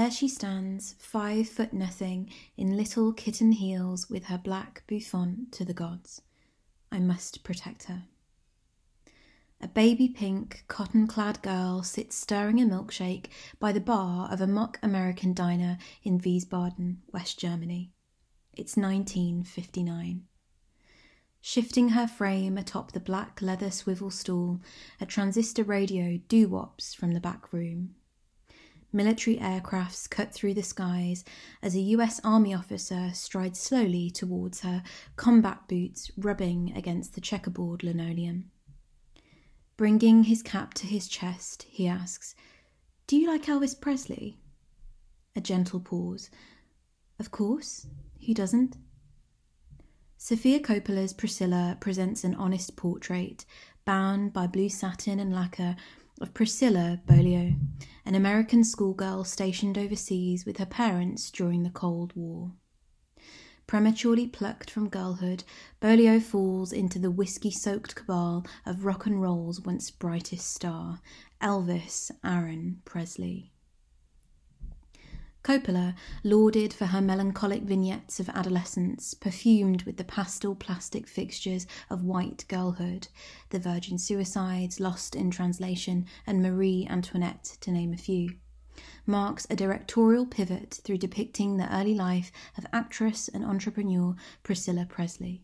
There she stands, five foot nothing, in little kitten heels with her black bouffant to the gods. I must protect her. A baby pink, cotton clad girl sits stirring a milkshake by the bar of a mock American diner in Wiesbaden, West Germany. It's 1959. Shifting her frame atop the black leather swivel stool, a transistor radio doo wops from the back room. Military aircrafts cut through the skies as a US Army officer strides slowly towards her, combat boots rubbing against the checkerboard linoleum. Bringing his cap to his chest, he asks, Do you like Elvis Presley? A gentle pause. Of course. Who doesn't? Sofia Coppola's Priscilla presents an honest portrait, bound by blue satin and lacquer, of Priscilla Beaulieu, an American schoolgirl stationed overseas with her parents during the Cold War. Prematurely plucked from girlhood, Beaulieu falls into the whiskey soaked cabal of rock and roll's once brightest star, Elvis Aaron Presley. Coppola, lauded for her melancholic vignettes of adolescence, perfumed with the pastel plastic fixtures of white girlhood, the Virgin Suicides, Lost in Translation, and Marie Antoinette, to name a few marks a directorial pivot through depicting the early life of actress and entrepreneur Priscilla Presley.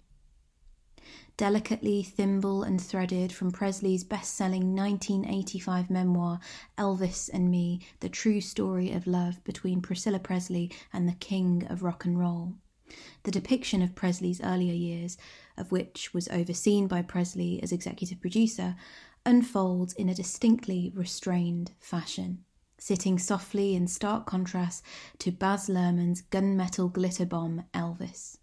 Delicately thimble and threaded from Presley's best selling 1985 memoir, Elvis and Me The True Story of Love Between Priscilla Presley and the King of Rock and Roll. The depiction of Presley's earlier years, of which was overseen by Presley as executive producer, unfolds in a distinctly restrained fashion sitting softly in stark contrast to Baz Luhrmann's gunmetal glitter bomb Elvis.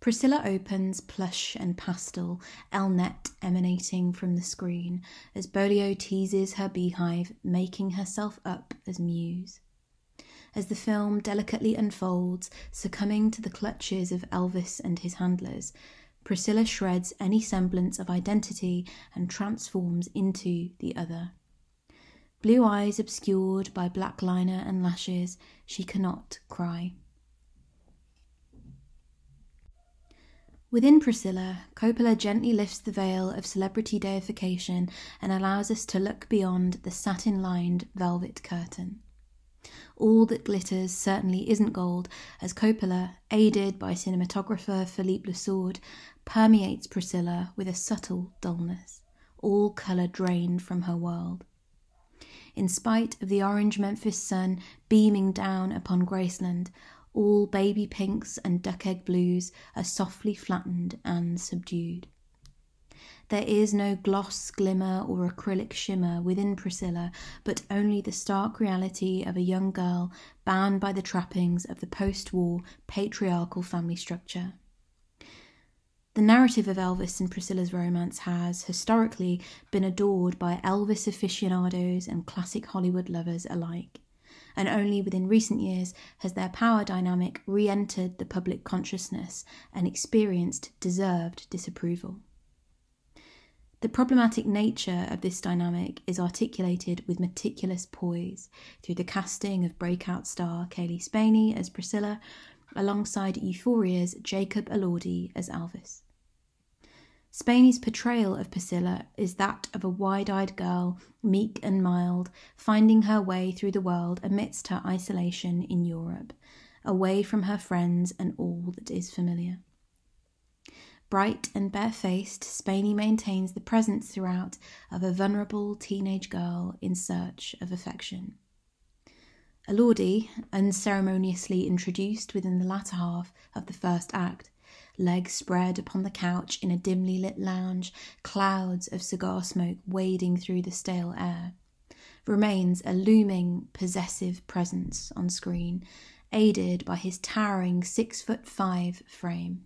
Priscilla opens plush and pastel, Elnet emanating from the screen as Beaulieu teases her beehive, making herself up as muse. As the film delicately unfolds, succumbing to the clutches of Elvis and his handlers, Priscilla shreds any semblance of identity and transforms into the other. Blue eyes obscured by black liner and lashes, she cannot cry. Within Priscilla, Coppola gently lifts the veil of celebrity deification and allows us to look beyond the satin lined velvet curtain. All that glitters certainly isn't gold, as Coppola, aided by cinematographer Philippe Le Sourd, permeates Priscilla with a subtle dullness, all colour drained from her world in spite of the orange Memphis sun beaming down upon Graceland, all baby pinks and duck egg blues are softly flattened and subdued. There is no gloss, glimmer, or acrylic shimmer within Priscilla, but only the stark reality of a young girl bound by the trappings of the post war patriarchal family structure. The narrative of Elvis and Priscilla's romance has, historically, been adored by Elvis aficionados and classic Hollywood lovers alike, and only within recent years has their power dynamic re entered the public consciousness and experienced deserved disapproval. The problematic nature of this dynamic is articulated with meticulous poise through the casting of breakout star Kaylee Spaeny as Priscilla, alongside Euphoria's Jacob Elordi as Elvis. Spaeny's portrayal of Priscilla is that of a wide eyed girl, meek and mild, finding her way through the world amidst her isolation in Europe, away from her friends and all that is familiar. Bright and barefaced, Spaeny maintains the presence throughout of a vulnerable teenage girl in search of affection. Elordi, unceremoniously introduced within the latter half of the first act, legs spread upon the couch in a dimly lit lounge, clouds of cigar smoke wading through the stale air. Remains a looming, possessive presence on screen, aided by his towering six foot five frame.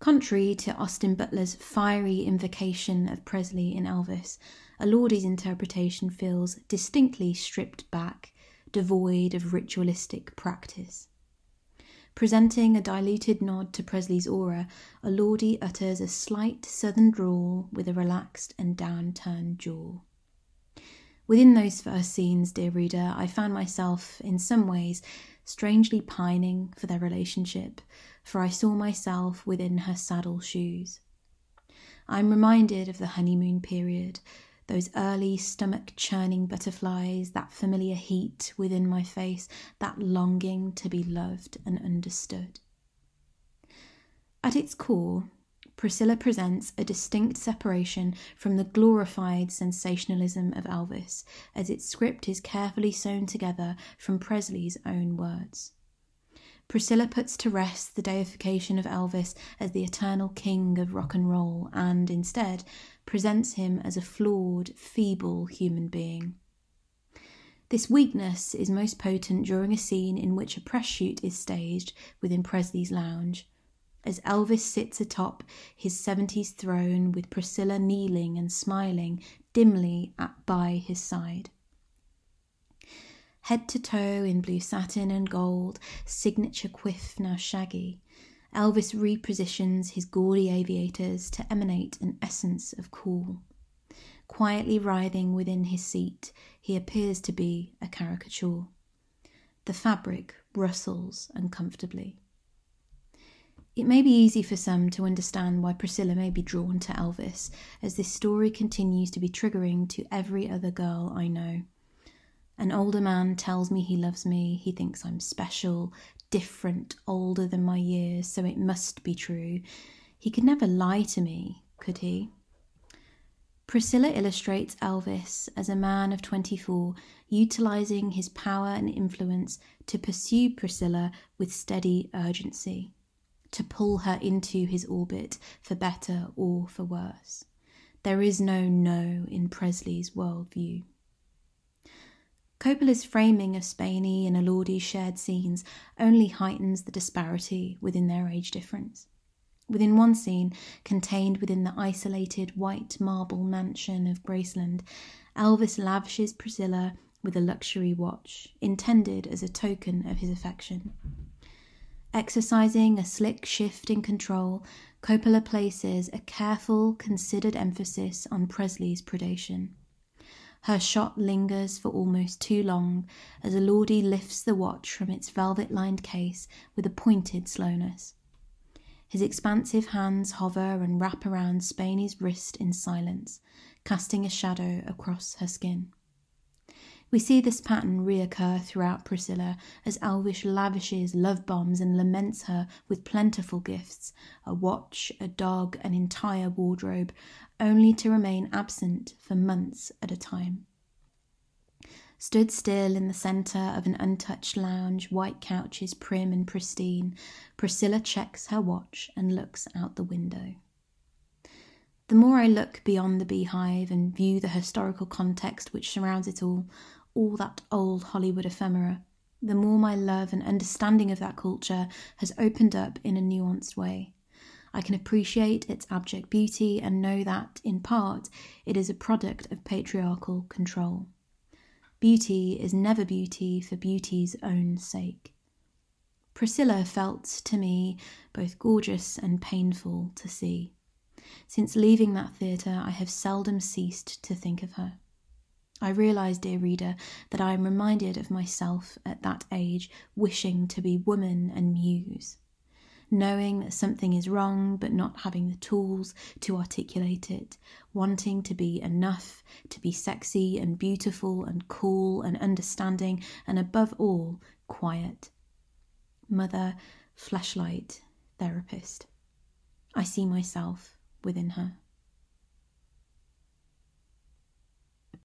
Contrary to Austin Butler's fiery invocation of Presley in Elvis, Elordi's interpretation feels distinctly stripped back, devoid of ritualistic practice. Presenting a diluted nod to Presley's aura, Elordi utters a slight southern drawl with a relaxed and downturned jaw. Within those first scenes, dear reader, I found myself, in some ways, strangely pining for their relationship, for I saw myself within her saddle shoes. I am reminded of the honeymoon period, those early stomach churning butterflies, that familiar heat within my face, that longing to be loved and understood. At its core, Priscilla presents a distinct separation from the glorified sensationalism of Elvis, as its script is carefully sewn together from Presley's own words. Priscilla puts to rest the deification of Elvis as the eternal king of rock and roll and, instead, presents him as a flawed, feeble human being. This weakness is most potent during a scene in which a press shoot is staged within Presley's lounge, as Elvis sits atop his 70s throne with Priscilla kneeling and smiling dimly at by his side head to toe in blue satin and gold, signature quiff now shaggy. Elvis repositions his gaudy aviators to emanate an essence of cool. Quietly writhing within his seat, he appears to be a caricature. The fabric rustles uncomfortably. It may be easy for some to understand why Priscilla may be drawn to Elvis, as this story continues to be triggering to every other girl I know. An older man tells me he loves me, he thinks I'm special, different, older than my years, so it must be true. He could never lie to me, could he? Priscilla illustrates Elvis as a man of 24, utilizing his power and influence to pursue Priscilla with steady urgency, to pull her into his orbit for better or for worse. There is no no in Presley's worldview. Coppola's framing of Spaeny and Elordi's shared scenes only heightens the disparity within their age difference. Within one scene, contained within the isolated white marble mansion of Graceland, Elvis lavishes Priscilla with a luxury watch, intended as a token of his affection. Exercising a slick shift in control, Coppola places a careful, considered emphasis on Presley's predation. Her shot lingers for almost too long as Elordi lifts the watch from its velvet lined case with a pointed slowness. His expansive hands hover and wrap around Spaeny's wrist in silence, casting a shadow across her skin. We see this pattern reoccur throughout Priscilla as Elvis lavishes love bombs and laments her with plentiful gifts a watch, a dog, an entire wardrobe, only to remain absent for months at a time. Stood still in the centre of an untouched lounge, white couches prim and pristine, Priscilla checks her watch and looks out the window. The more I look beyond the beehive and view the historical context which surrounds it all, all that old Hollywood ephemera, the more my love and understanding of that culture has opened up in a nuanced way. I can appreciate its abject beauty and know that, in part, it is a product of patriarchal control. Beauty is never beauty for beauty's own sake. Priscilla felt to me both gorgeous and painful to see. Since leaving that theatre, I have seldom ceased to think of her. I realise, dear reader, that I am reminded of myself at that age, wishing to be woman and muse. Knowing that something is wrong, but not having the tools to articulate it, wanting to be enough, to be sexy and beautiful and cool and understanding, and above all, quiet. Mother, flashlight, therapist. I see myself within her.